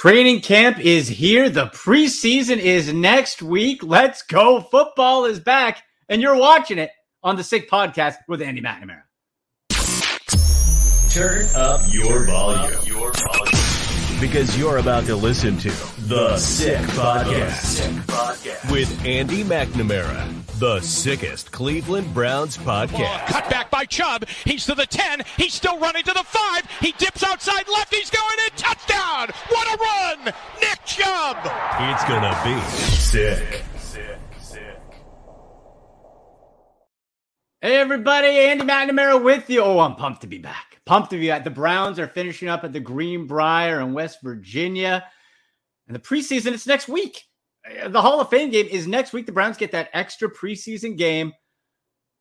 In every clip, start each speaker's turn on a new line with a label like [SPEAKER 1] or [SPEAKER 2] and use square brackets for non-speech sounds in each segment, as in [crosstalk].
[SPEAKER 1] Training camp is here. The preseason is next week. Let's go. Football is back, and you're watching it on the Sick Podcast with Andy McNamara.
[SPEAKER 2] Turn up your volume. Your volume. Because you're about to listen to The Sick Podcast with Andy McNamara, the sickest Cleveland Browns podcast.
[SPEAKER 3] Cut back by Chubb. He's to the 10. He's still running to the 5. He dips outside left. He's going in. Touchdown. What a run. Nick Chubb.
[SPEAKER 2] It's going to be sick. Sick, sick.
[SPEAKER 1] Hey, everybody. Andy McNamara with you. Oh, I'm pumped to be back. Pumped to be back. The Browns are finishing up at the Greenbrier in West Virginia. And the preseason, it's next week. Uh, the Hall of Fame game is next week. The Browns get that extra preseason game.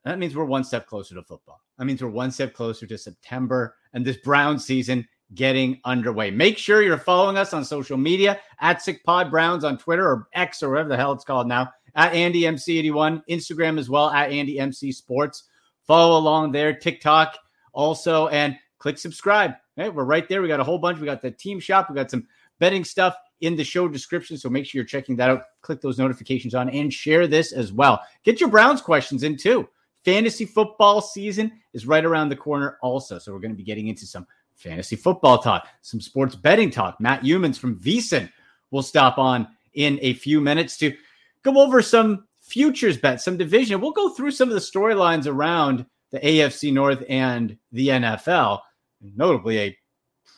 [SPEAKER 1] That means we're one step closer to football. That means we're one step closer to September and this Brown season getting underway. Make sure you're following us on social media at SickPod Browns on Twitter or X or whatever the hell it's called now, at AndyMC81, Instagram as well, at AndyMC Sports. Follow along there, TikTok also, and click subscribe. Hey, we're right there. We got a whole bunch. We got the team shop. We got some betting stuff in the show description. So make sure you're checking that out. Click those notifications on and share this as well. Get your Browns questions in too. Fantasy football season is right around the corner, also. So we're going to be getting into some fantasy football talk, some sports betting talk. Matt Youmans from VSiN will stop on in a few minutes to go over some futures bets, some division. We'll go through some of the storylines around the AFC North and the NFL, notably a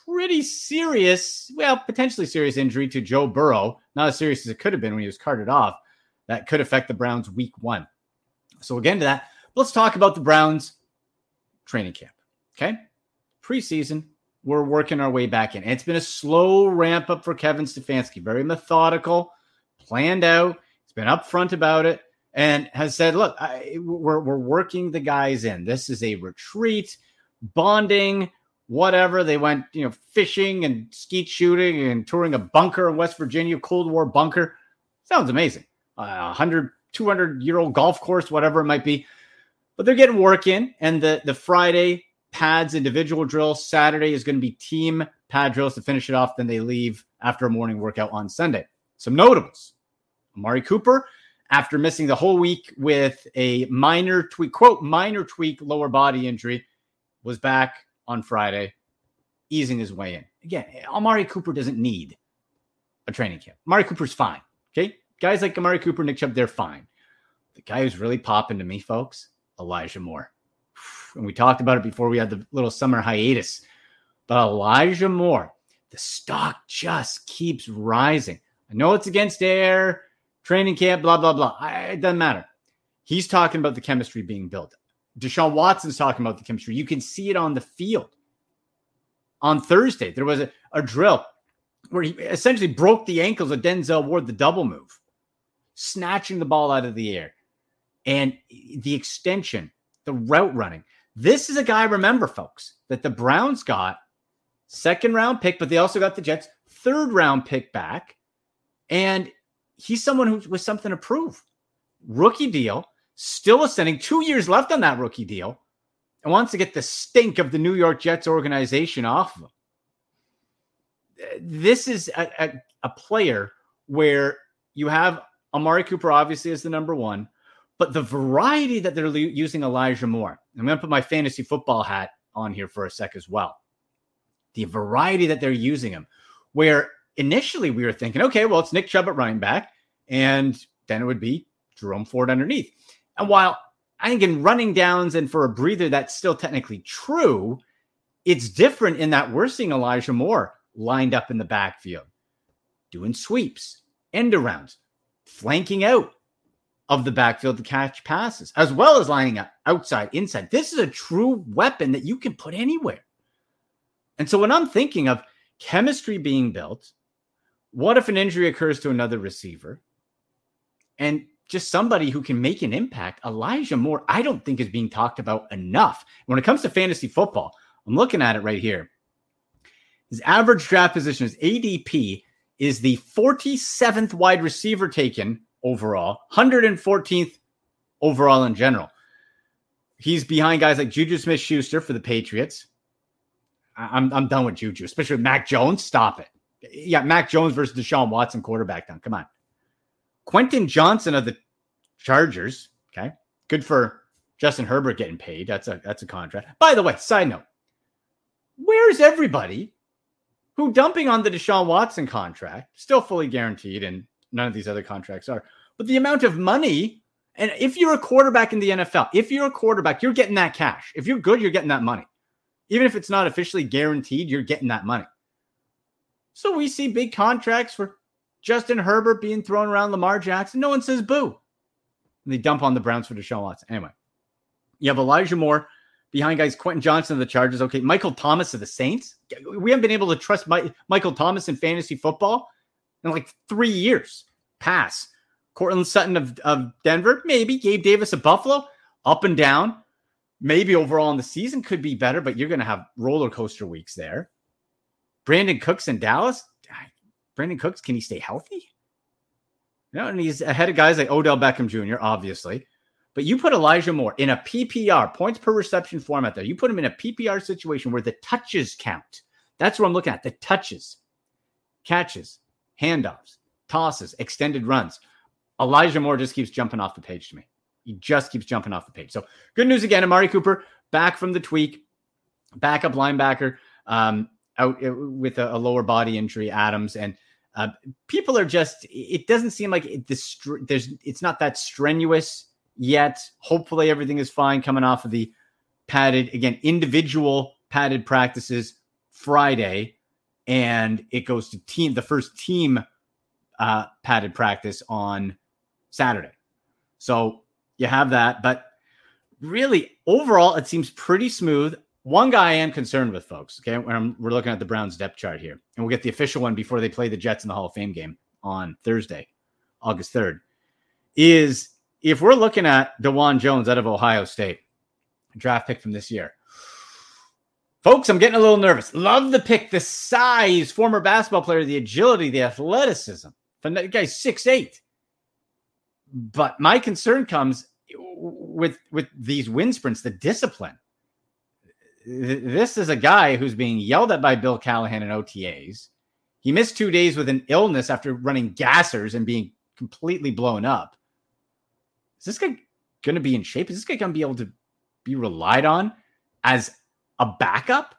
[SPEAKER 1] pretty serious, well, potentially serious injury to Joe Burrow. Not as serious as it could have been when he was carted off. That could affect the Browns week one. So we'll get into that. Let's talk about the Browns training camp. Okay. Preseason, we're working our way back in. it's been a slow ramp up for Kevin Stefanski, very methodical, planned out. He's been upfront about it and has said, look, I, we're, we're working the guys in. This is a retreat, bonding, whatever. They went, you know, fishing and skeet shooting and touring a bunker in West Virginia, Cold War bunker. Sounds amazing. A uh, 100, 200 year old golf course, whatever it might be. But they're getting work in. And the, the Friday pads individual drill, Saturday is going to be team pad drills to finish it off. Then they leave after a morning workout on Sunday. Some notables Amari Cooper after missing the whole week with a minor tweak, quote, minor tweak lower body injury, was back on Friday, easing his way in. Again, Amari Cooper doesn't need a training camp. Amari Cooper's fine. Okay. Guys like Amari Cooper, Nick Chubb, they're fine. The guy who's really popping to me, folks, Elijah Moore. [sighs] And we talked about it before we had the little summer hiatus. But Elijah Moore, the stock just keeps rising. I know it's against air training camp, blah, blah, blah. I, it doesn't matter. He's talking about the chemistry being built. Deshaun Watson's talking about the chemistry. You can see it on the field. On Thursday, there was a, a drill where he essentially broke the ankles of Denzel Ward, the double move, snatching the ball out of the air. And the extension, the route running. This is a guy, remember, folks, that the Browns got second round pick, but they also got the Jets third round pick back. And he's someone who was something to prove. Rookie deal, still ascending, two years left on that rookie deal, and wants to get the stink of the New York Jets organization off of him. This is a, a, a player where you have Amari Cooper, obviously, as the number one, but the variety that they're using Elijah Moore. I'm going to put my fantasy football hat on here for a sec as well. The variety that they're using him, where initially we were thinking, okay, well, it's Nick Chubb at running back, and then it would be Jerome Ford underneath. And while I think in running downs and for a breather, that's still technically true, it's different in that we're seeing Elijah Moore lined up in the backfield, doing sweeps, end arounds, flanking out of the backfield to catch passes, as well as lining up outside, inside. This is a true weapon that you can put anywhere. And so when I'm thinking of chemistry being built, what if an injury occurs to another receiver and just somebody who can make an impact? Elijah Moore, I don't think is being talked about enough. When it comes to fantasy football, I'm looking at it right here. His average draft position is ADP is the 47th wide receiver taken overall, 114th overall in general. He's behind guys like Juju Smith Schuster for the Patriots. I'm, I'm done with Juju, especially with Mac Jones. Stop it. Yeah, Mac Jones versus Deshaun Watson quarterback down. Come on. Quentin Johnston of the Chargers. Okay. Good for Justin Herbert getting paid. That's a that's a contract. By the way, side note. Where's everybody who dumping on the Deshaun Watson contract, still fully guaranteed, and none of these other contracts are, but the amount of money, and if you're a quarterback in the NFL, if you're a quarterback, you're getting that cash. If you're good, you're getting that money. Even if it's not officially guaranteed, you're getting that money. So we see big contracts for Justin Herbert being thrown around Lamar Jackson. No one says boo. And they dump on the Browns for Deshaun Watson. Anyway, you have Elijah Moore behind guys Quentin Johnston of the Chargers. Okay, Michael Thomas of the Saints. We haven't been able to trust My- Michael Thomas in fantasy football in like three years. Pass. Courtland Sutton of, of Denver, maybe. Gabe Davis of Buffalo, up and down. Maybe overall in the season could be better, but you're going to have roller coaster weeks there. Brandin Cooks in Dallas. Brandin Cooks, can he stay healthy? No, and he's ahead of guys like Odell Beckham Jr., obviously. But you put Elijah Moore in a PPR, points per reception format there. You put him in a PPR situation where the touches count. That's what I'm looking at the touches, catches, handoffs, tosses, extended runs. Elijah Moore just keeps jumping off the page to me. He just keeps jumping off the page. So good news again. Amari Cooper back from the tweak, backup linebacker, um, out uh, with a, a, lower body injury. Adams and uh, people are just. It doesn't seem like it. There's. It's not that strenuous yet. Hopefully everything is fine coming off of the padded again individual padded practices Friday, and it goes to team the first team uh, padded practice on Saturday. So you have that, but really overall it seems pretty smooth. One guy I am concerned with, folks. Okay, we're looking at the Browns depth chart here, and we'll get the official one before they play the Jets in the Hall of Fame game on Thursday, August third. Is if we're looking at Dawand Jones out of Ohio State, draft pick from this year. Folks, I'm getting a little nervous. Love the pick, the size, former basketball player, the agility, the athleticism. The guy's six eight. But my concern comes with with these wind sprints, the discipline. This is a guy who's being yelled at by Bill Callahan in OTAs. He missed two days with an illness after running gassers and being completely blown up. Is this guy going to be in shape? Is this guy going to be able to be relied on as a backup?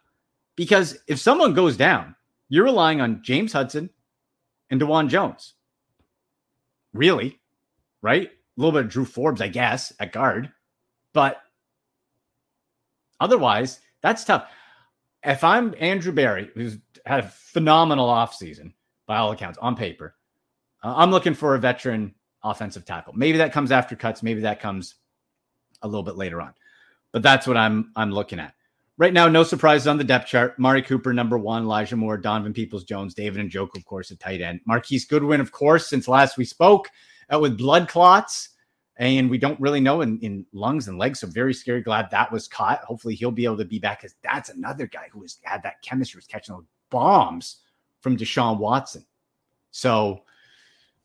[SPEAKER 1] Because if someone goes down, you're relying on James Hudson and Dawand Jones. Really? Right? A little bit of Drew Forbes, I guess, at guard. But otherwise, that's tough. If I'm Andrew Berry, who's had a phenomenal offseason by all accounts on paper, uh, I'm looking for a veteran offensive tackle. Maybe that comes after cuts. Maybe that comes a little bit later on. But that's what I'm I'm looking at. Right now, no surprises on the depth chart. Mari Cooper, number one, Elijah Moore, Donovan Peoples Jones, David Njoku, of course, at tight end. Marquise Goodwin, of course, since last we spoke, out with blood clots. And we don't really know in, in lungs and legs. So very scary. Glad that was caught. Hopefully he'll be able to be back because that's another guy who has had that chemistry, was catching those bombs from Deshaun Watson. So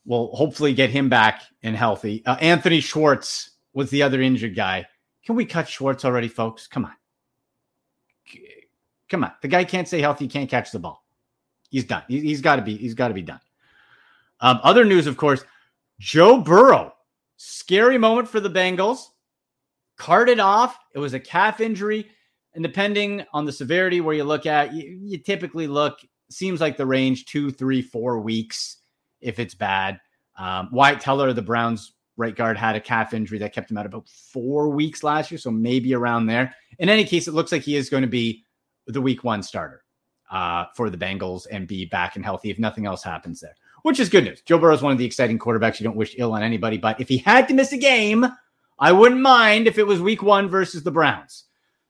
[SPEAKER 1] we'll hopefully get him back and healthy. Uh, Anthony Schwartz was the other injured guy. Can we cut Schwartz already, folks? Come on. Come on. The guy can't stay healthy. He can't catch the ball. He's done. He, has got to be. He's got to be done. Um, other news, of course, Joe Burrow. Scary moment for the Bengals. Carted off. It was a calf injury, and depending on the severity where you look at, you, you typically look. Seems like the range two, three, four weeks if it's bad. Um, Wyatt Teller, the Browns right guard, had a calf injury that kept him out about four weeks last year, so maybe around there. In any case, it looks like he is going to be the week one starter uh, for the Bengals and be back and healthy if nothing else happens there, which is good news. Joe Burrow is one of the exciting quarterbacks. You don't wish ill on anybody, but if he had to miss a game, I wouldn't mind if it was week one versus the Browns.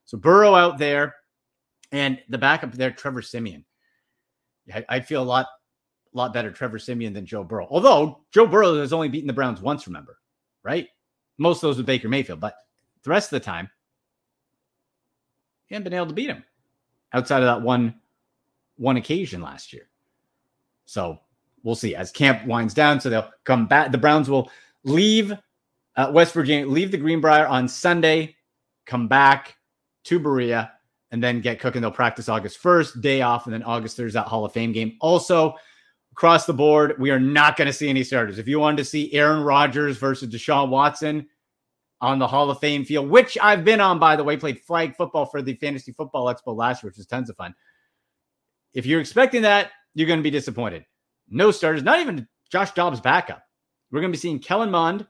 [SPEAKER 1] So Burrow out there and the backup there, Trevor Siemian. I'd feel a lot lot better Trevor Siemian than Joe Burrow. Although Joe Burrow has only beaten the Browns once, remember, right? Most of those with Baker Mayfield, but the rest of the time, he hasn't been able to beat him outside of that one one occasion last year. So we'll see as camp winds down. So they'll come back. The Browns will leave uh, West Virginia, leave the Greenbrier on Sunday, come back to Berea, and then get cooking. They'll practice August 1st, day off, and then August there's that Hall of Fame game. Also, across the board, we are not going to see any starters. If you wanted to see Aaron Rodgers versus Deshaun Watson on the Hall of Fame field, which I've been on, by the way, played flag football for the Fantasy Football Expo last year, which was tons of fun. If you're expecting that, you're going to be disappointed. No starters, not even Josh Dobbs backup. We're going to be seeing Kellen Mond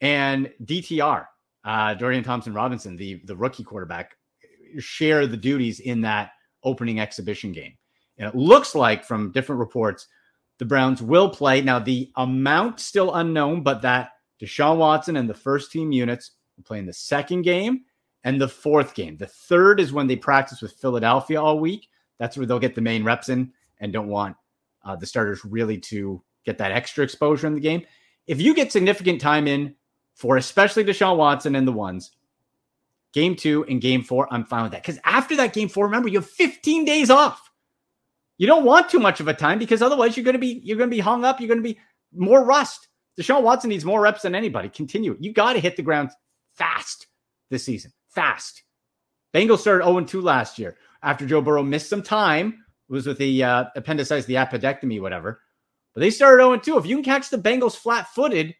[SPEAKER 1] and DTR, uh, Dorian Thompson Robinson, the, the rookie quarterback, share the duties in that opening exhibition game. And it looks like from different reports, the Browns will play. Now, the amount still unknown, but that Deshaun Watson and the first team units will play in the second game and the fourth game. The third is when they practice with Philadelphia all week. That's where they'll get the main reps in and don't want uh, the starters really to get that extra exposure in the game. If you get significant time in for especially Deshaun Watson and the ones, game two and game four, I'm fine with that. Because after that game four, remember, you have 15 days off. You don't want too much of a time because otherwise you're to be you're going to be hung up. You're going to be more rust. Deshaun Watson needs more reps than anybody. Continue. You got to hit the ground fast this season. Fast. Bengals started 0 2 last year after Joe Burrow missed some time. It was with the uh, appendicitis, the appendectomy, whatever. But they started 0 2. If you can catch the Bengals flat footed,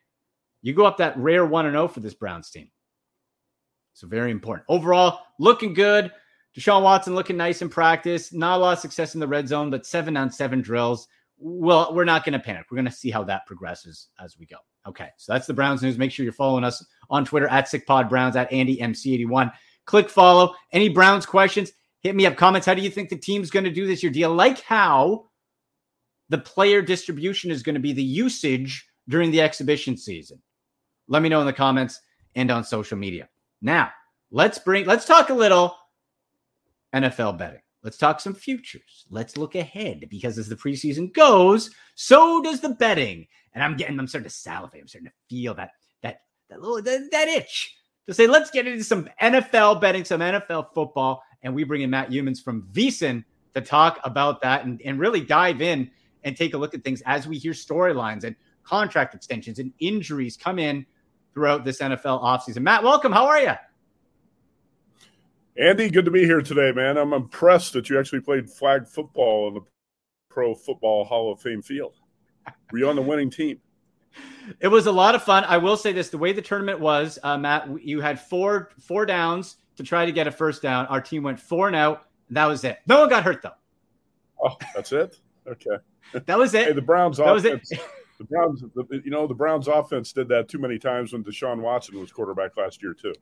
[SPEAKER 1] you go up that rare 1 0 for this Browns team. So, very important. Overall, looking good. Deshaun Watson looking nice in practice. Not a lot of success in the red zone, but seven on seven drills. Well, we're not going to panic. We're going to see how that progresses as we go. Okay, so that's the Browns news. Make sure you're following us on Twitter at SickPodBrowns at AndyMC81. Click follow. Any Browns questions? Hit me up. Comments. How do you think the team's going to do this year? Do you like how the player distribution is going to be the usage during the exhibition season? Let me know in the comments and on social media. Now, let's bring let's talk a little NFL betting. Let's talk some futures. Let's look ahead because as the preseason goes, so does the betting. And I'm getting, I'm starting to salivate. I'm starting to feel that that that little that, that itch to say, let's get into some NFL betting, some NFL football. And we bring in Matt Youmans from VSiN to talk about that and, and really dive in and take a look at things as we hear storylines and contract extensions and injuries come in throughout this NFL offseason. Matt, welcome. How are you?
[SPEAKER 4] Andy, good to be here today, man. I'm impressed that you actually played flag football in the Pro Football Hall of Fame field. Were you on the winning team?
[SPEAKER 1] It was a lot of fun. I will say this: the way the tournament was, uh, Matt, you had four four downs to try to get a first down. Our team went four and out. And that was it. No one got hurt though.
[SPEAKER 4] Oh, that's it. Okay.
[SPEAKER 1] That was it.
[SPEAKER 4] Hey, the Browns
[SPEAKER 1] that
[SPEAKER 4] offense. the Browns, the, you know, the Browns offense did that too many times when Deshaun Watson was quarterback last year too.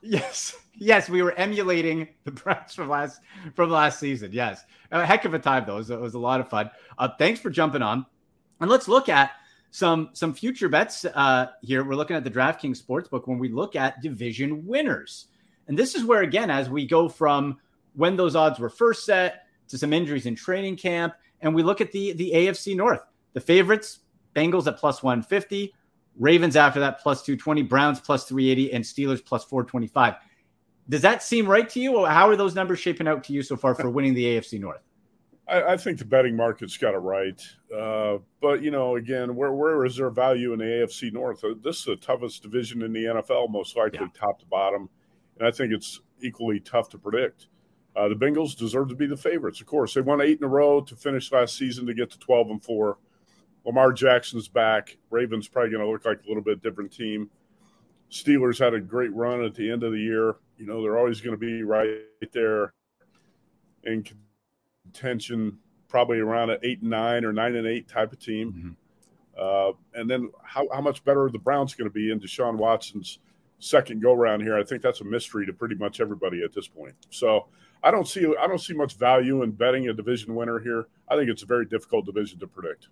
[SPEAKER 1] Yes, yes, we were emulating the Browns from last from last season. Yes, a heck of a time though. It was, it was a lot of fun. Uh, thanks for jumping on, and let's look at some some future bets uh, here. We're looking at the DraftKings Sportsbook when we look at division winners, and this is where again, as we go from when those odds were first set to some injuries in training camp, and we look at the the AFC North, the favorites Bengals at plus one fifty. Ravens after that plus 220, Browns plus 380, and Steelers plus 425. Does that seem right to you? Or how are those numbers shaping out to you so far for winning the AFC North?
[SPEAKER 4] I, I think the betting market's got it right. Uh, but, you know, again, where, where is there value in the AFC North? This is the toughest division in the NFL, most likely yeah. top to bottom. And I think it's equally tough to predict. Uh, the Bengals deserve to be the favorites, of course. They won eight in a row to finish last season to get to 12 and 4. Lamar Jackson's back. Ravens probably going to look like a little bit different team. Steelers had a great run at the end of the year. You know, they're always going to be right there in contention, probably around an eight and nine or nine and eight type of team. Mm-hmm. Uh, and then how, how much better are the Browns going to be in Deshaun Watson's second go round here? I think that's a mystery to pretty much everybody at this point. So I don't see I don't see much value in betting a division winner here. I think it's a very difficult division to predict.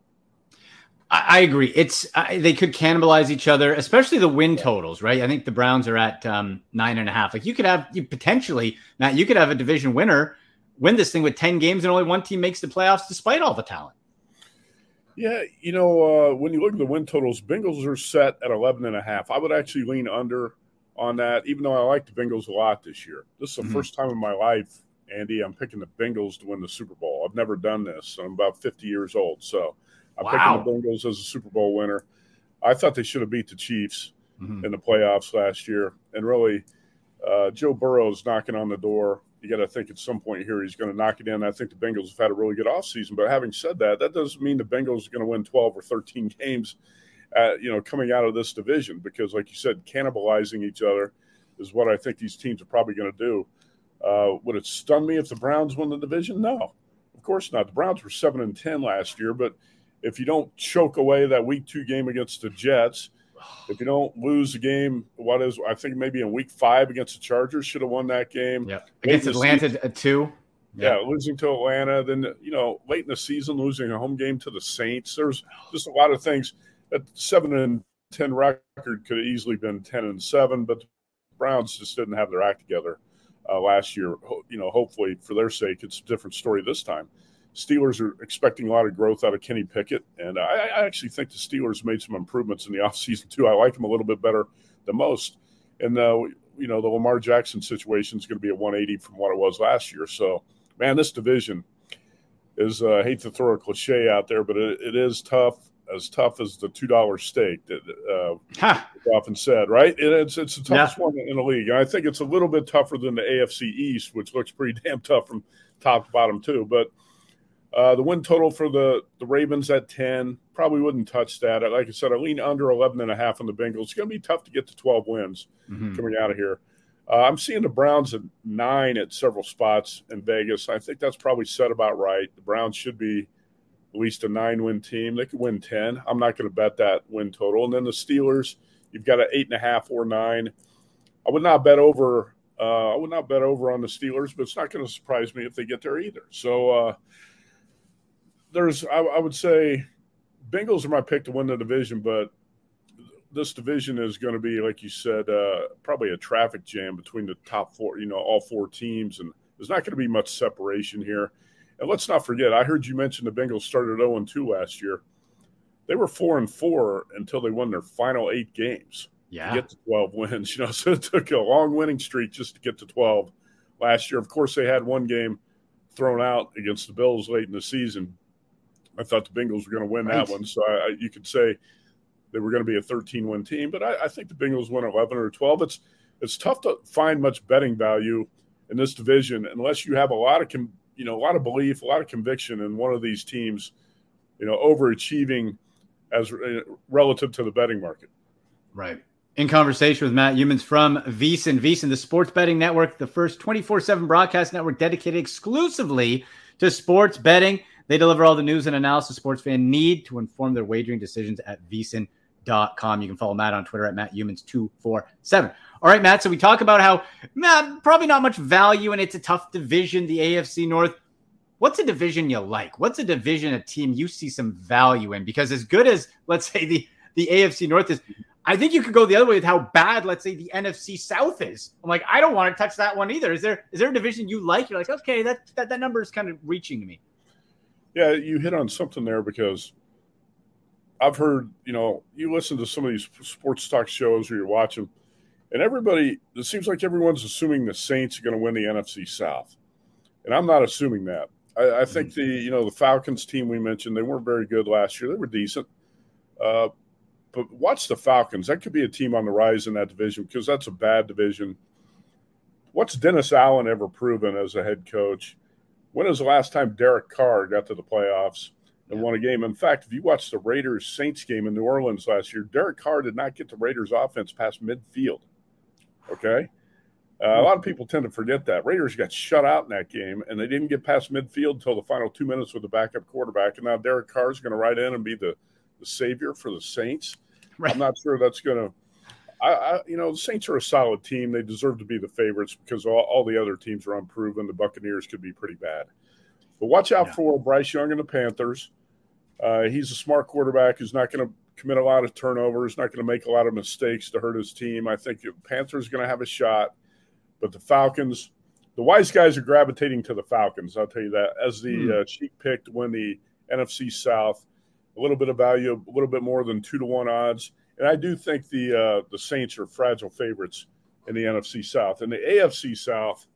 [SPEAKER 1] I, agree. It's they could cannibalize each other, especially the win totals, right? I think the Browns are at um, nine and a half. Like you could have you potentially, Matt, you could have a division winner win this thing with ten games and only one team makes the playoffs despite all the talent.
[SPEAKER 4] Yeah, you know, uh, when you look at the win totals, Bengals are set at 11 and a half. I would actually lean under on that, even though I like the Bengals a lot this year. This is the mm-hmm. first time in my life, Andy, I'm picking the Bengals to win the Super Bowl. I've never done this. I'm about 50 years old. So I'm wow. picking the Bengals as a Super Bowl winner. I thought they should have beat the Chiefs mm-hmm. in the playoffs last year. And really, uh, Joe Burrow is knocking on the door. You got to think at some point here he's going to knock it in. I think the Bengals have had a really good offseason. But having said that, that doesn't mean the Bengals are going to win 12 or 13 games, uh, you know, coming out of this division because, like you said, cannibalizing each other is what I think these teams are probably going to do. Uh, would it stun me if the Browns won the division? No, of course not. The Browns were seven and ten last year, but if you don't choke away that Week Two game against the Jets, [sighs] if you don't lose the game, what is I think maybe in Week Five against the Chargers should have won that game.
[SPEAKER 1] Yeah, against Atlanta at two.
[SPEAKER 4] Yeah. yeah, losing to Atlanta, then you know late in the season losing a home game to the Saints. There's just a lot of things. That seven and ten record could have easily been ten and seven, but the Browns just didn't have their act together uh, last year. You know, hopefully for their sake, it's a different story this time. Steelers are expecting a lot of growth out of Kenny Pickett, and I, I actually think the Steelers made some improvements in the [laughs] offseason too. I like them a little bit better than most, and uh, you know the Lamar Jackson situation is going to be a 180 from what it was last year. So, man, this division is uh, I hate to throw a cliche out there, but it, it is tough as tough as the two dollar steak that uh, huh. often said, right? it's it's the toughest yeah. one in the league, and I think it's a little bit tougher than the AFC East, which looks pretty [laughs] damn tough from top to bottom too. But uh, the win total for the the Ravens at ten probably wouldn't touch that. Like I said, I lean under 11 and a half on the Bengals. It's going to be tough to get to 12 wins mm-hmm. coming out of here. Uh, I'm seeing the Browns at nine at several spots in Vegas. I think that's probably set about right. The Browns should be at least a nine win team. They could win 10. I'm not going to bet that win total. And then the Steelers, you've got an eight and a half or nine. I would not bet over. Uh, I would not bet over on the Steelers, but it's not going to surprise me if they get there either. So uh, there's, I, I would say, Bengals are my pick to win the division, but this division is going to be, like you said, uh, probably a traffic jam between the top four, you know, all four teams, and there's not going to be much separation here. And let's not forget, I heard you mention the Bengals started 0 2 last year. They were 4 and 4 until they won their final eight games.
[SPEAKER 1] Yeah.
[SPEAKER 4] To get to 12 wins. [laughs] You know, so it took a long winning streak just to get to 12 last year. Of course, they had one game thrown out against the Bills late in the season. I thought the Bengals were going to win right. that one. So I, you could say they were going to be a 13 win team, but I, I think the Bengals win 11 or 12. It's, it's tough to find much betting value in this division unless you have a lot of com- you know a lot of belief, a lot of conviction in one of these teams, you know, overachieving as uh, relative to the betting market.
[SPEAKER 1] Right. In conversation with Matt Youmans from VSiN, VSiN, the sports betting network, the first 24 7 broadcast network dedicated exclusively to sports betting. They deliver all the news and analysis sports fans need to inform their wagering decisions at VSiN.com. You can follow Matt on Twitter at Matt Youmans247. All right, Matt. So we talk about how Matt, probably not much value, and it's a tough division, the AFC North. What's a division you like? What's a division, a team you see some value in? Because as good as let's say the the AFC North is, I think you could go the other way with how bad, let's say, the NFC South is. I'm like, I don't want to touch that one either. Is there is there a division you like? You're like, okay, that that, that number is kind of reaching to me.
[SPEAKER 4] Yeah, you hit on something there because I've heard, you know, you listen to some of these sports talk shows or you're watching – and everybody, it seems like everyone's assuming the Saints are going to win the NFC South, and I'm not assuming that. I, I think the you know the Falcons team we mentioned they weren't very good last year. They were decent, uh, but watch the Falcons. That could be a team on the rise in that division because that's a bad division. What's Dennis Allen ever proven as a head coach? When was the last time Derek Carr got to the playoffs and won a game? In fact, if you watch the Raiders Saints game in New Orleans last year, Derek Carr did not get the Raiders offense past midfield. Okay. Uh, a lot of people tend to forget that. Raiders got shut out in that game, and they didn't get past midfield until the final two minutes with the backup quarterback. And now Derek Carr is going to ride in and be the, the savior for the Saints. Right. I'm not sure that's going to. I, I, you know, the Saints are a solid team. They deserve to be the favorites because all, all the other teams are unproven. The Buccaneers could be pretty bad. But watch out yeah. for Bryce Young and the Panthers. Uh, he's a smart quarterback who's not going to commit a lot of turnovers, not going to make a lot of mistakes to hurt his team. I think the Panthers are going to have a shot, but the Falcons, the wise guys are gravitating to the Falcons. I'll tell you that as the mm. uh, cheap pick to win the NFC South, a little bit of value, a little bit more than two to one odds, and I do think the uh, the Saints are fragile favorites in the NFC South and the AFC South.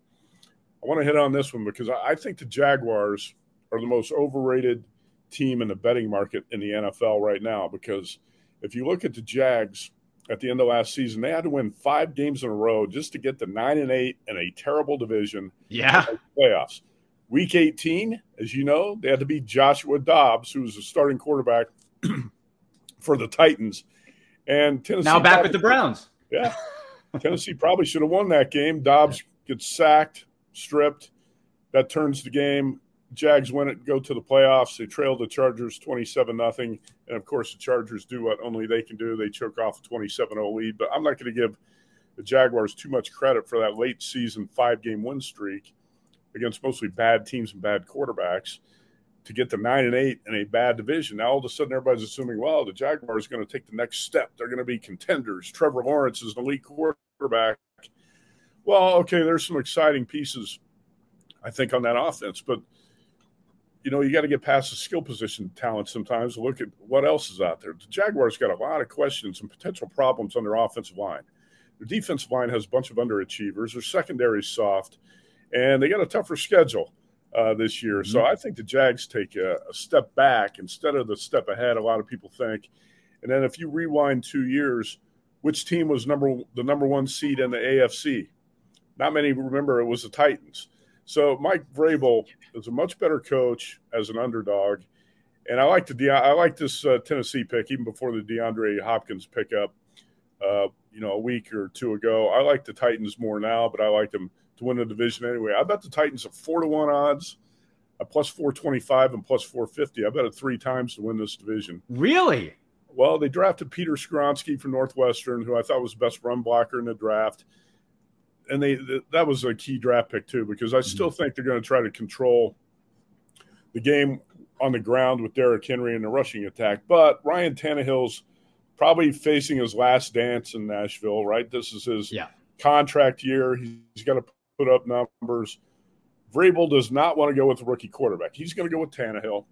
[SPEAKER 4] I want to hit on this one because I think the Jaguars are the most overrated team in the betting market in the NFL right now because if you look at the Jags at the end of last season. They had to win five games in a row just to get to nine and eight in a terrible division.
[SPEAKER 1] Yeah.
[SPEAKER 4] Playoffs. Week 18, as you know, they had to beat Joshua Dobbs, who was the starting quarterback [clears throat] for the Titans. And Tennessee
[SPEAKER 1] now back with the Browns. [laughs]
[SPEAKER 4] Yeah. Tennessee probably should have won that game. Dobbs gets sacked, stripped. That turns the game. Jags win it, go to the playoffs. They trail the Chargers 27 nothing, and of course the Chargers do what only they can do. They choke off a 27-0 lead. But I'm not going to give the Jaguars too much credit for that late season five game win streak against mostly bad teams and bad quarterbacks to get to nine and eight in a bad division. Now all of a sudden everybody's assuming, well, the Jaguars are going to take the next step. They're going to be contenders. Trevor Lawrence is an elite quarterback. Well, okay, there's some exciting pieces, I think, on that offense, but you know, you got to get past the skill position talent sometimes. Look at what else is out there. The Jaguars got a lot of questions and potential problems on their offensive line. Their defensive line has a bunch of underachievers. Their secondary is soft, and they got a tougher schedule uh, this year. Mm-hmm. So I think the Jags take a, a, step back instead of the step ahead. A lot of people think. And then if you rewind two years, which team was number the number one seed in the AFC? Not many remember it was the Titans. So Mike Vrabel is a much better coach as an underdog, and I like the De- I like this uh, Tennessee pick even before the DeAndre Hopkins pickup. Uh, you know, a week or two ago, I like the Titans more now, but I like them to win the division anyway. I bet the Titans at four to one odds, a plus four twenty five and plus four fifty. I bet it three times to win this division.
[SPEAKER 1] Really?
[SPEAKER 4] Well, they drafted Peter Skoronski from Northwestern, who I thought was the best run blocker in the draft and they that was a key draft pick too because I still mm-hmm. think they're going to try to control the game on the ground with Derrick Henry in the rushing attack. But Ryan Tannehill's probably facing his last dance in Nashville. Right, this is his
[SPEAKER 1] yeah.
[SPEAKER 4] contract year. He's, he's got to put up numbers. Vrabel does not want to go with the rookie quarterback. He's going to go with Tannehill.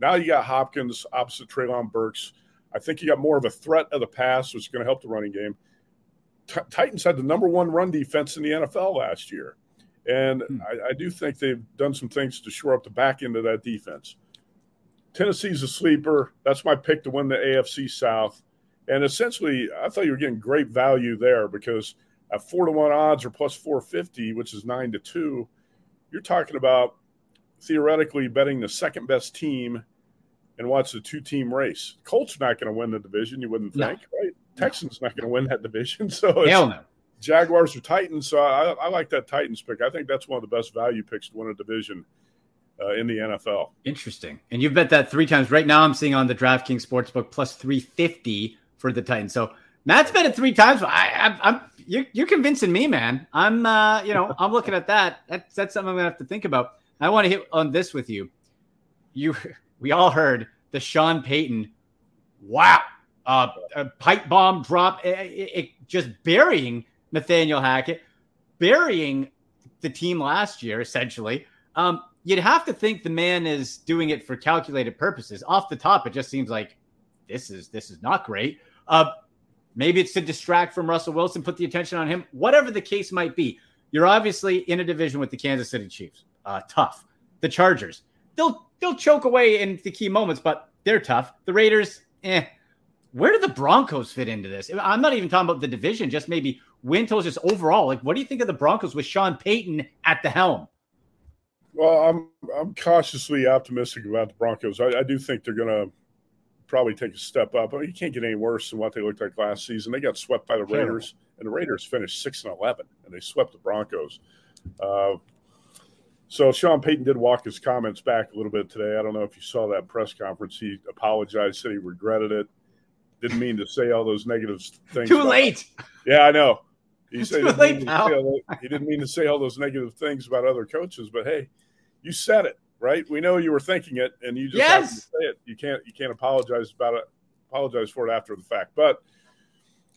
[SPEAKER 4] Now you got Hopkins opposite Treylon Burks. I think you got more of a threat of the pass, which is going to help the running game. T- Titans had the number one run defense in the NFL last year. And hmm. I, I, do think they've done some things to shore up the back end of that defense. Tennessee's a sleeper. That's my pick to win the AFC South. And essentially, I thought you were getting great value there because at four to one odds or plus 450, which is nine to two, you're talking about theoretically betting the second best team and watch the two team race. Colts not going to win the division, you wouldn't think, no. right? Texans not going to win that division. [laughs] So
[SPEAKER 1] hell no.
[SPEAKER 4] Jaguars or Titans. So I, I, like that Titans pick. I think that's one of the best value picks to win a division uh, in the NFL.
[SPEAKER 1] Interesting. And you've bet that three times. Right now, I'm seeing on the DraftKings Sportsbook plus 350 for the Titans. So Matt's bet it three times. I, am you're, you're, convincing me, man. I'm, uh, you know, I'm looking at that. That's, that's something I'm gonna have to think about. I want to hit on this with you. You, we all heard the Sean Payton. Wow, uh, a pipe bomb drop, it, it, it just burying Nathaniel Hackett, burying the team last year, essentially. Um, you'd have to think the man is doing it for calculated purposes. Off the top, it just seems like this is this is not great. Uh, maybe it's to distract from Russell Wilson, put the attention on him. Whatever the case might be, you're obviously in a division with the Kansas City Chiefs. Uh, tough. The Chargers, they'll they'll choke away in the key moments, but they're tough. The Raiders, eh. Where do the Broncos fit into this? I'm not even talking about the division, just maybe win totals, just overall. Like, what do you think of the Broncos with Sean Payton at the helm?
[SPEAKER 4] Well, I'm I'm cautiously optimistic about the Broncos. I, I do think they're going to probably take a step up. I mean, you can't get any worse than what they looked like last season. They got swept by the Raiders, and the Raiders finished six and eleven, and they swept the Broncos. Uh, so Sean Payton did walk his comments back a little bit today. I don't know if you saw that press conference. He apologized, said he regretted it didn't mean to say all those negative things.
[SPEAKER 1] Too late.
[SPEAKER 4] Yeah, I know. He [laughs] said Too late he didn't mean to say all those negative things about other coaches, but hey, you said it, right? We know you were thinking it, and you just yes. have to say it. You can't you can't apologize about it, apologize for it after the fact. But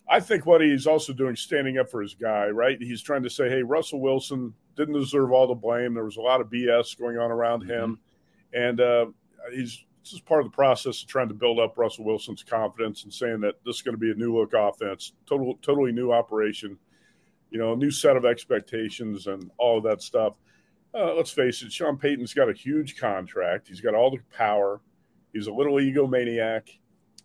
[SPEAKER 4] I think what he's also doing, standing up for his guy, right? He's trying to say, hey, Russell Wilson didn't deserve all the blame. There was a lot of BS going on around mm-hmm. him, and uh, he's this is part of the process of trying to build up Russell Wilson's confidence and saying that this is going to be a new look offense, total, totally new operation, you know, a new set of expectations and all of that stuff. Uh, let's face it, Sean Payton's got a huge contract. He's got all the power. He's a little egomaniac.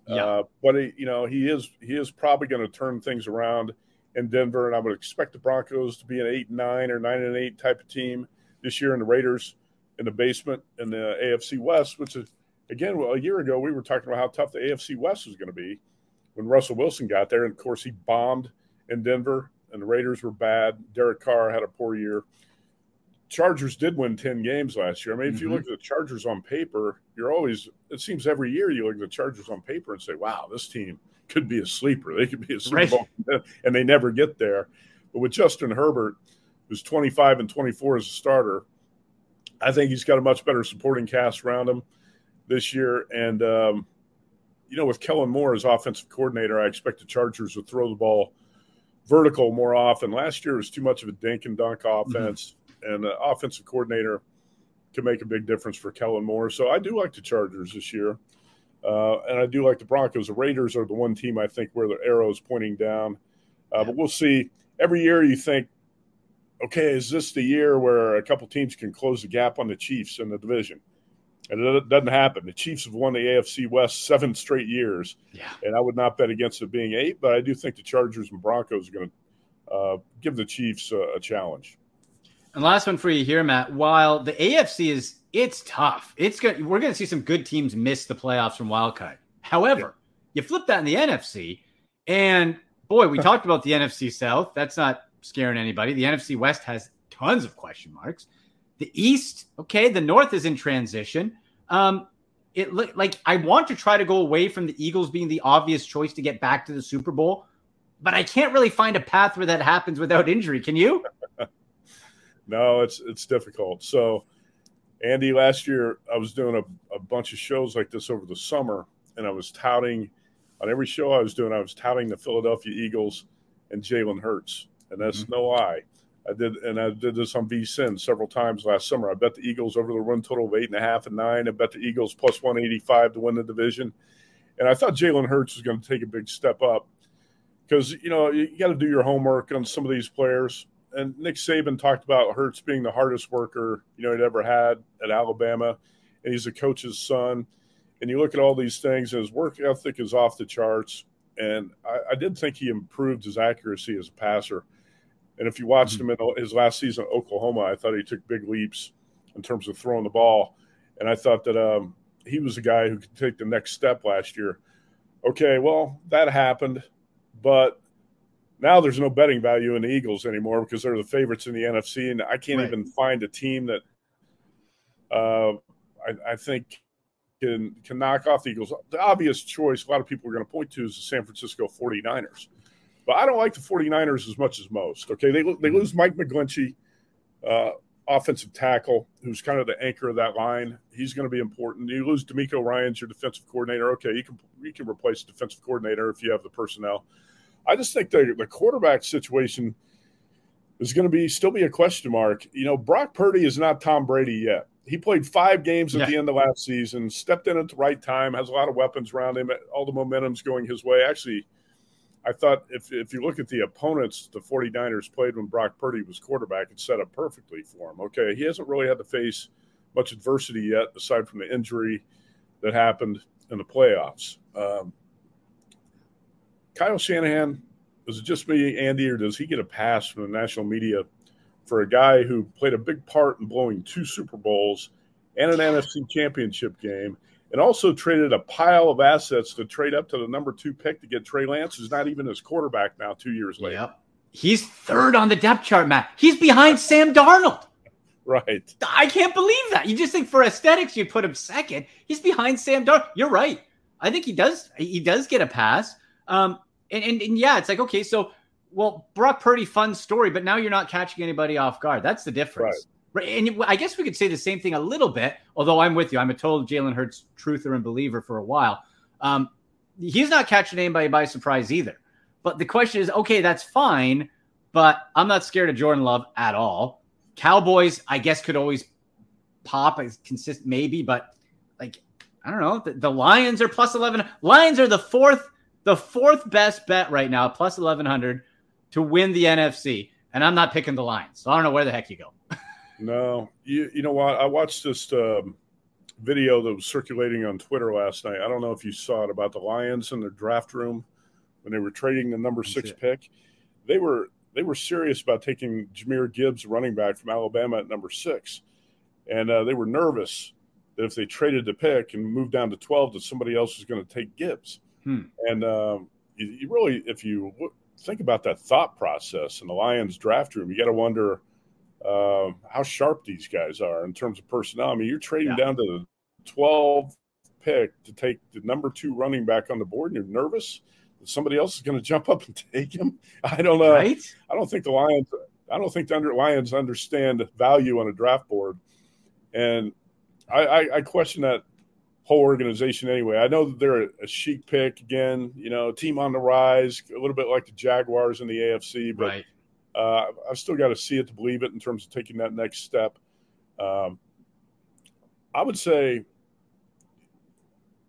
[SPEAKER 4] Yeah. Uh, but he, you know, he is he is probably going to turn things around in Denver, and I would expect the Broncos to be an eight and nine or nine and eight type of team this year, and the Raiders in the basement in the AFC West, which is again, well, a year ago we were talking about how tough the AFC West was going to be when Russell Wilson got there, and of course he bombed in Denver, and the Raiders were bad. Derek Carr had a poor year. Chargers did win 10 games last year. I mean, mm-hmm. if you mm-hmm. look at the Chargers on paper, you're always, it seems every year you look at the Chargers on paper and say, wow, this team could be a sleeper. They could be a [laughs] Super right. Bowl, and they never get there. But with Justin Herbert, who's 25 and 24 as a starter, I think he's got a much better supporting cast around him this year. And, um, you know, with Kellen Moore as offensive coordinator, I expect the Chargers to throw the ball vertical more often. Last year was too much of a dink and dunk mm-hmm. offense. Mm-hmm and the offensive coordinator can make a big difference for Kellen Moore. So I do like the Chargers this year. Uh, and I do like the Broncos. The Raiders are the one team I think where the arrow is pointing down. Uh, but we'll see. Every year you think, okay, is this the year where a couple teams can close the gap on the Chiefs in the division? And it doesn't happen. The Chiefs have won the AFC West seven straight years.
[SPEAKER 1] Yeah.
[SPEAKER 4] And I would not bet against it being eight, but I do think the Chargers and Broncos are going to uh, give the Chiefs a, a challenge.
[SPEAKER 1] And last one for you here, Matt. While the AFC is it's tough, it's good. We're going to see some good teams miss the playoffs from wild card. However, yeah. you flip that in the NFC, and boy, we talked about the NFC South. That's not scaring anybody. The NFC West has tons of question marks. The East, okay, the North is in transition. Um, it look like I want to try to go away from the Eagles being the obvious choice to get back to the Super Bowl, but I can't really find a path where that happens without injury. Can you?
[SPEAKER 4] No, it's it's difficult. So, Andy, last year I was doing a, a bunch of shows like this over the summer, and I was touting on every show I was doing. I was touting the Philadelphia Eagles and Jalen Hurts, and that's mm-hmm. no lie. I did, and I did this on VSIN several times last summer. I bet the Eagles over the run total of eight and a half and nine. I bet the Eagles plus one eighty five to win the division, and I thought Jalen Hurts was going to take a big step up because you know you got to do your homework on some of these players and Nick Saban talked about Hurts being the hardest worker you know he'd ever had at Alabama, and he's a coach's son. And you look at all these things, and his work ethic is off the charts. And I, I did think he improved his accuracy as a passer. And if you watched mm-hmm. him in his last season at Oklahoma, I thought he took big leaps in terms of throwing the ball. And I thought that um, he was a guy who could take the next step last year. Okay, well, that happened, but now there's no betting value in the Eagles anymore because they're the favorites in the NFC, and I can't right. even find a team that uh, I, I, think can can knock off the Eagles. The obvious choice a lot of people are going to point to is the San Francisco 49ers. But I don't like the 49ers as much as most. Okay, they they mm-hmm. lose Mike McGlinchey, uh, offensive tackle, who's kind of the anchor of that line. He's going to be important. You lose DeMeco Ryans your defensive coordinator. Okay, you can you can replace defensive coordinator if you have the personnel. I just think the, the quarterback situation is going to be still be a question mark. You know, Brock Purdy is not Tom Brady yet. He played five games at yeah. the end of last season, stepped in at the right time, has a lot of weapons around him. All the momentum's going his way. Actually, I thought if, if you look at the opponents the 49ers played when Brock Purdy was quarterback, it set up perfectly for him. Okay, he hasn't really had to face much adversity yet, aside from the injury that happened in the playoffs. Um, Kyle Shanahan, is it just me, Andy, or does he get a pass from the national media for a guy who played a big part in blowing two Super Bowls and an NFC championship game and also traded a pile of assets to trade up to the number two pick to get Trey Lance, who's not even his quarterback now, two years later? Yep.
[SPEAKER 1] He's third on the depth chart, Matt. He's behind Sam Darnold.
[SPEAKER 4] Right.
[SPEAKER 1] I can't believe that. You just think for aesthetics you put him second. He's behind Sam Darnold. You're right. I think he does. He does get a pass. Um, and, and, and yeah, it's like okay, so well, Brock Purdy, fun story, but now you're not catching anybody off guard. That's the difference. Right. And I guess we could say the same thing a little bit, although I'm with you. I'm a total Jalen Hurts truther and believer for a while. Um, he's not catching anybody by surprise either. But the question is, okay, that's fine, but I'm not scared of Jordan Love at all. Cowboys, I guess, could always pop as consistent, maybe, but like I don't know. The, the Lions are plus eleven. Lions are the fourth the fourth best bet right now, plus 1100 to win the NFC. And I'm not picking the Lions. So I don't know where the heck you go. [laughs]
[SPEAKER 4] no, you, you know what? I watched this um, video that was circulating on Twitter last night. I don't know if you saw it about the Lions in their draft room when they were trading the number six pick. They were they were serious about taking Jahmyr Gibbs, running back from Alabama, at number six, and uh, they were nervous that if they traded the pick and moved down to twelve, that somebody else was going to take Gibbs. Hmm. And um, you, you, really, if you think about that thought process in the Lions draft room, you got to wonder uh, how sharp these guys are in terms of personnel. I mean, you're trading yeah. down to the 12 pick to take the number two running back on the board, and you're nervous that somebody else is going to jump up and [laughs] take him. I don't know. Right? I don't think the Lions. I don't think the under, Lions understand value on a draft board, and I, I, I question that whole organization anyway. I know that they're a, a, chic pick again, you know, team on the rise, a little bit like the Jaguars in the AFC, but right. uh, I've still got to see it to believe it in terms of taking that next step. Um, I would say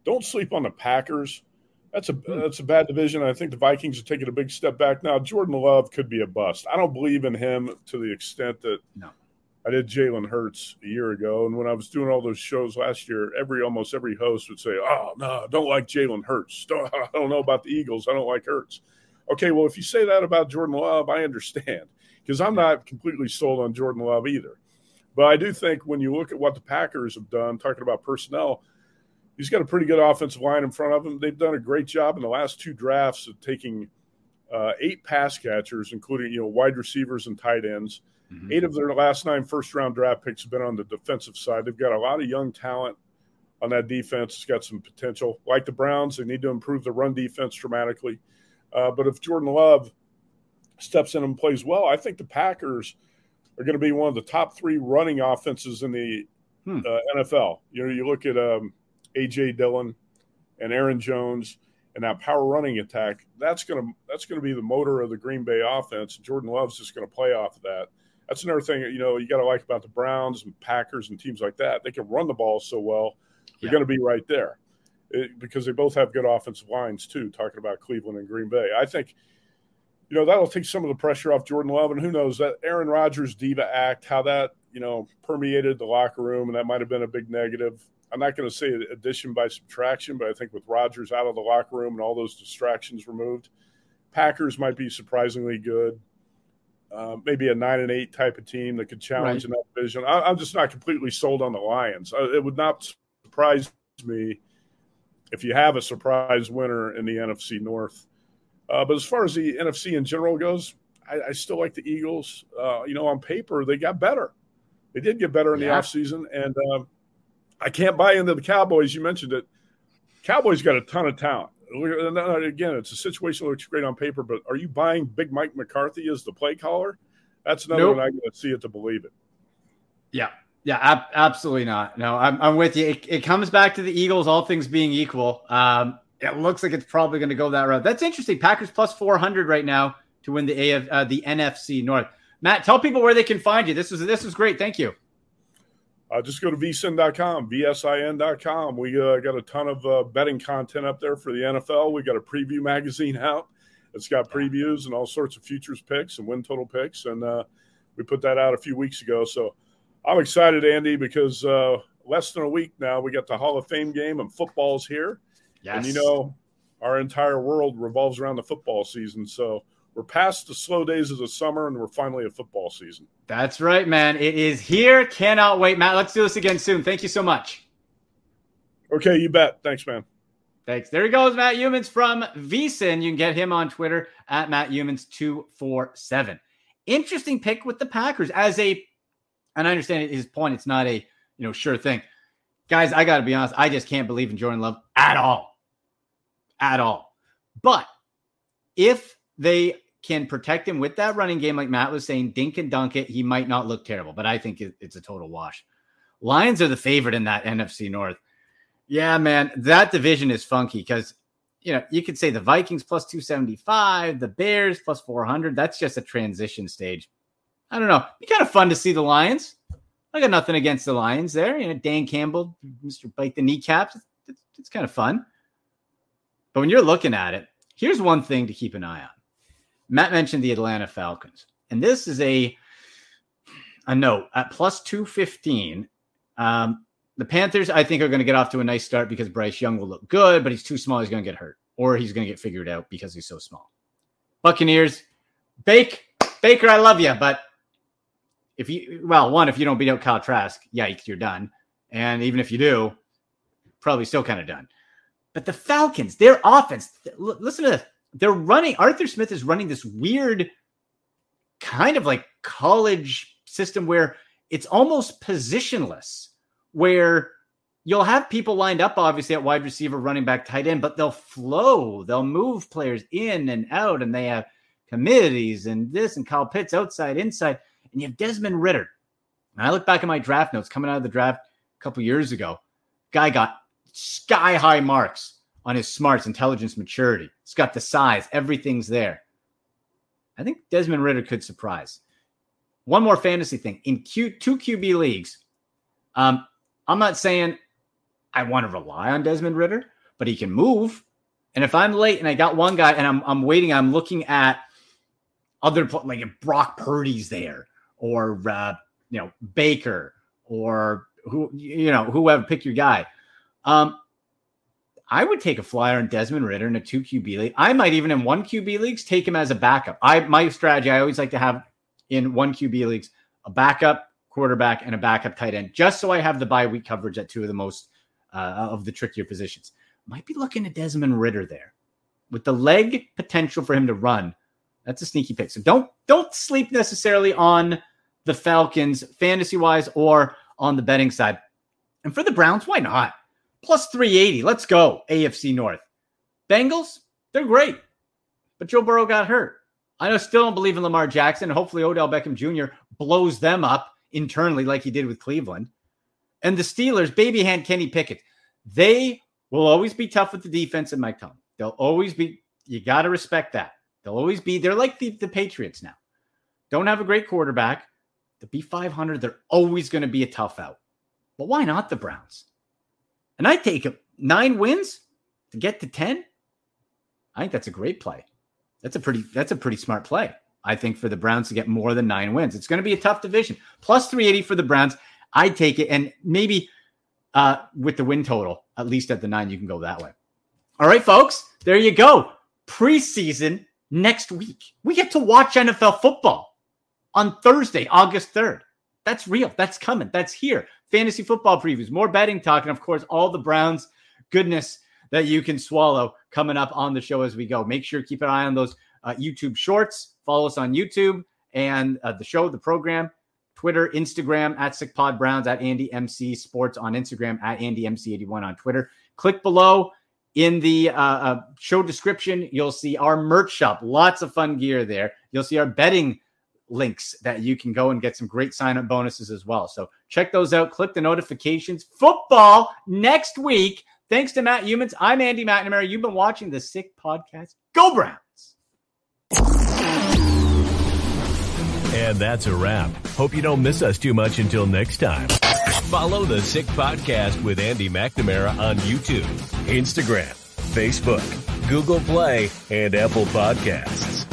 [SPEAKER 4] don't sleep on the Packers. That's a hmm. that's a bad division. I think the Vikings are taking a big step back now. Jordan Love could be a bust. I don't believe in him to the extent that no. I did Jalen Hurts a year ago, and when I was doing all those shows last year, every almost every host would say, "Oh no, don't like Jalen Hurts. [laughs] Don't, I don't know about the Eagles. I don't like Hurts." Okay, well, if you say that about Jordan Love, I understand because I'm not completely sold on Jordan Love either. But I do think when you look at what the Packers have done, talking about personnel, he's got a pretty good offensive line in front of him. They've done a great job in the last two drafts of taking uh, eight pass catchers, including you know wide receivers and tight ends Mm-hmm. Eight of their last nine first round draft picks have been on the defensive side. They've got a lot of young talent on that defense. It's got some potential. Like the Browns, they need to improve the run defense dramatically. Uh, but if Jordan Love steps in and plays well, I think the Packers are going to be one of the top three running offenses in the hmm. uh, NFL. You know, you look at um, AJ Dillon and Aaron Jones and that power running attack. That's going to that's going to be the motor of the Green Bay offense. Jordan Love's just going to play off of that that's another thing you know you got to like about the Browns and Packers and teams like that. They can run the ball so well; they're yeah. going to be right there it, because they both have good offensive lines too. Talking about Cleveland and Green Bay, I think you know that'll take some of the pressure off Jordan Love, and who knows that Aaron Rodgers diva act, how that you know permeated the locker room, and that might have been a big negative. I'm not going to say addition by subtraction, but I think with Rodgers out of the locker room and all those distractions removed, Packers might be surprisingly good uh, maybe a nine and eight type of team that could challenge right. in that division. I, am just not completely sold on the Lions. Uh, it would not surprise me if you have a surprise winner in the NFC North. Uh, but as far as the NFC in general goes, I, I still like the Eagles. Uh, you know, on paper, they got better. They did get better in yeah. the offseason. And um, I can't buy into the Cowboys. You mentioned it. Cowboys got a ton of talent again, it's a situation that looks great on paper, but are you buying Big Mike McCarthy as the play caller? That's another nope. one I got to see it to believe it.
[SPEAKER 1] Yeah, yeah, ab- absolutely not. No, I'm, I'm with you. It, it, comes back to the Eagles, all things being equal. Um, it looks like it's probably going to go that route. That's interesting. Packers plus 400 right now to win the AF, uh, the NFC North. Matt, tell people where they can find you. This is this is great. Thank you
[SPEAKER 4] uh, just go to vsin.com, vsin.com. We uh, got a ton of uh, betting content up there for the NFL. We got a preview magazine out. It's got previews and all sorts of futures picks and win total picks. And uh, we put that out a few weeks ago. So I'm excited, Andy, because uh, less than a week now, we got the Hall of Fame game and football's here. Yes. And you know, our entire world revolves around the football season. So we're past the slow days of the summer and we're finally at football season.
[SPEAKER 1] That's right, man. It is here. Cannot wait. Matt, let's do this again soon. Thank you so much.
[SPEAKER 4] Okay, you bet. Thanks, man.
[SPEAKER 1] Thanks. There he goes, Matt Youmans from VSIN. You can get him on Twitter at Matt Youmans247. Interesting pick with the Packers as a, and I understand his point. It's not a, you know, sure thing. Guys, I got to be honest. I just can't believe in Jordan Love at all. At all. But if they can protect him with that running game, like Matt was saying, dink and dunk it, he might not look terrible, but I think it's a total wash. Lions are the favorite in that NFC North. Yeah, man, that division is funky because you know you could say the Vikings plus 275, the Bears plus 400. That's just a transition stage. I don't know. Be kind of fun to see the Lions. I got nothing against the Lions there. You know, Dan Campbell, Mr. Bite the kneecaps. It's, it's kind of fun. But when you're looking at it, here's one thing to keep an eye on Matt mentioned the Atlanta Falcons, and this is a a note at plus two fifteen. Um, The Panthers, I think, are going to get off to a nice start because Bryce Young will look good, but he's too small. He's going to get hurt, or he's going to get figured out because he's so small. Buccaneers, Bake, Baker, I love you, but if you, well, one, if you don't beat out Kyle Trask, yikes, you're done. And even if you do, probably still kind of done. But the Falcons, their offense, listen to this. They're running, Arthur Smith is running this weird kind of like college system where it's almost positionless, where you'll have people lined up, obviously, at wide receiver, running back, tight end, but they'll flow. They'll move players in and out, and they have committees and this and Kyle Pitts outside, inside. And you have Desmond Ridder. And I look back at my draft notes coming out of the draft a couple years ago. Guy got sky high marks on his smarts, intelligence, maturity. He's got the size, everything's there. I think Desmond Ridder could surprise. One more fantasy thing in Q two QB leagues. Um, I'm not saying I want to rely on Desmond Ridder, but he can move. And if I'm late and I got one guy and I'm I'm waiting, I'm looking at other like if Brock Purdy's there or uh, you know Baker or who you know whoever pick your guy. Um, I would take a flyer on Desmond Ridder in a two QB league. I might even in one QB leagues take him as a backup. I my strategy I always like to have in one QB leagues a backup quarterback and a backup tight end, just so I have the bye week coverage at two of the most uh, of the trickier positions. Might be looking at Desmond Ridder there with the leg potential for him to run. That's a sneaky pick. So don't don't sleep necessarily on the Falcons fantasy wise or on the betting side. And for the Browns, why not? Plus 380. Let's go, AFC North. Bengals, they're great, but Joe Burrow got hurt. I still don't believe in Lamar Jackson. Hopefully, Odell Beckham Jr. blows them up internally like he did with Cleveland. And the Steelers, baby hand Kenny Pickett, they will always be tough with the defense and Mike Tomlin. They'll always be, you got to respect that. They'll always be, they're like the, the Patriots now. Don't have a great quarterback. The B500, they're always going to be a tough out. But why not the Browns? And I take nine wins to get to 10. I think that's a great play. That's a pretty that's a pretty smart play. I think for the Browns to get more than nine wins. It's going to be a tough division. Plus 380 for the Browns. I take it. And maybe uh, with the win total, at least at the nine, you can go that way. All right, folks, there you go. Preseason next week. We get to watch NFL football on Thursday, August 3rd. That's real. That's coming. That's here fantasy football previews, more betting talk, and of course, all the Browns goodness that you can swallow coming up on the show as we go. Make sure to keep an eye on those uh, YouTube shorts. Follow us on YouTube and uh, the show, the program, Twitter, Instagram at SickPod Browns, at Andy MC Sports on Instagram, at Andy MC81 on Twitter. Click below in the uh, uh, show description. You'll see our merch shop. Lots of fun gear there. You'll see our betting links that you can go and get some great sign up bonuses as well. So check those out. Click the notifications. Football next week. Thanks to Matt Youmans. I'm Andy McNamara. You've been watching the Sick Podcast. Go Browns.
[SPEAKER 2] And that's a wrap. Hope you don't miss us too much until next time. Follow the Sick Podcast with Andy McNamara on YouTube, Instagram, Facebook, Google Play, and Apple Podcasts.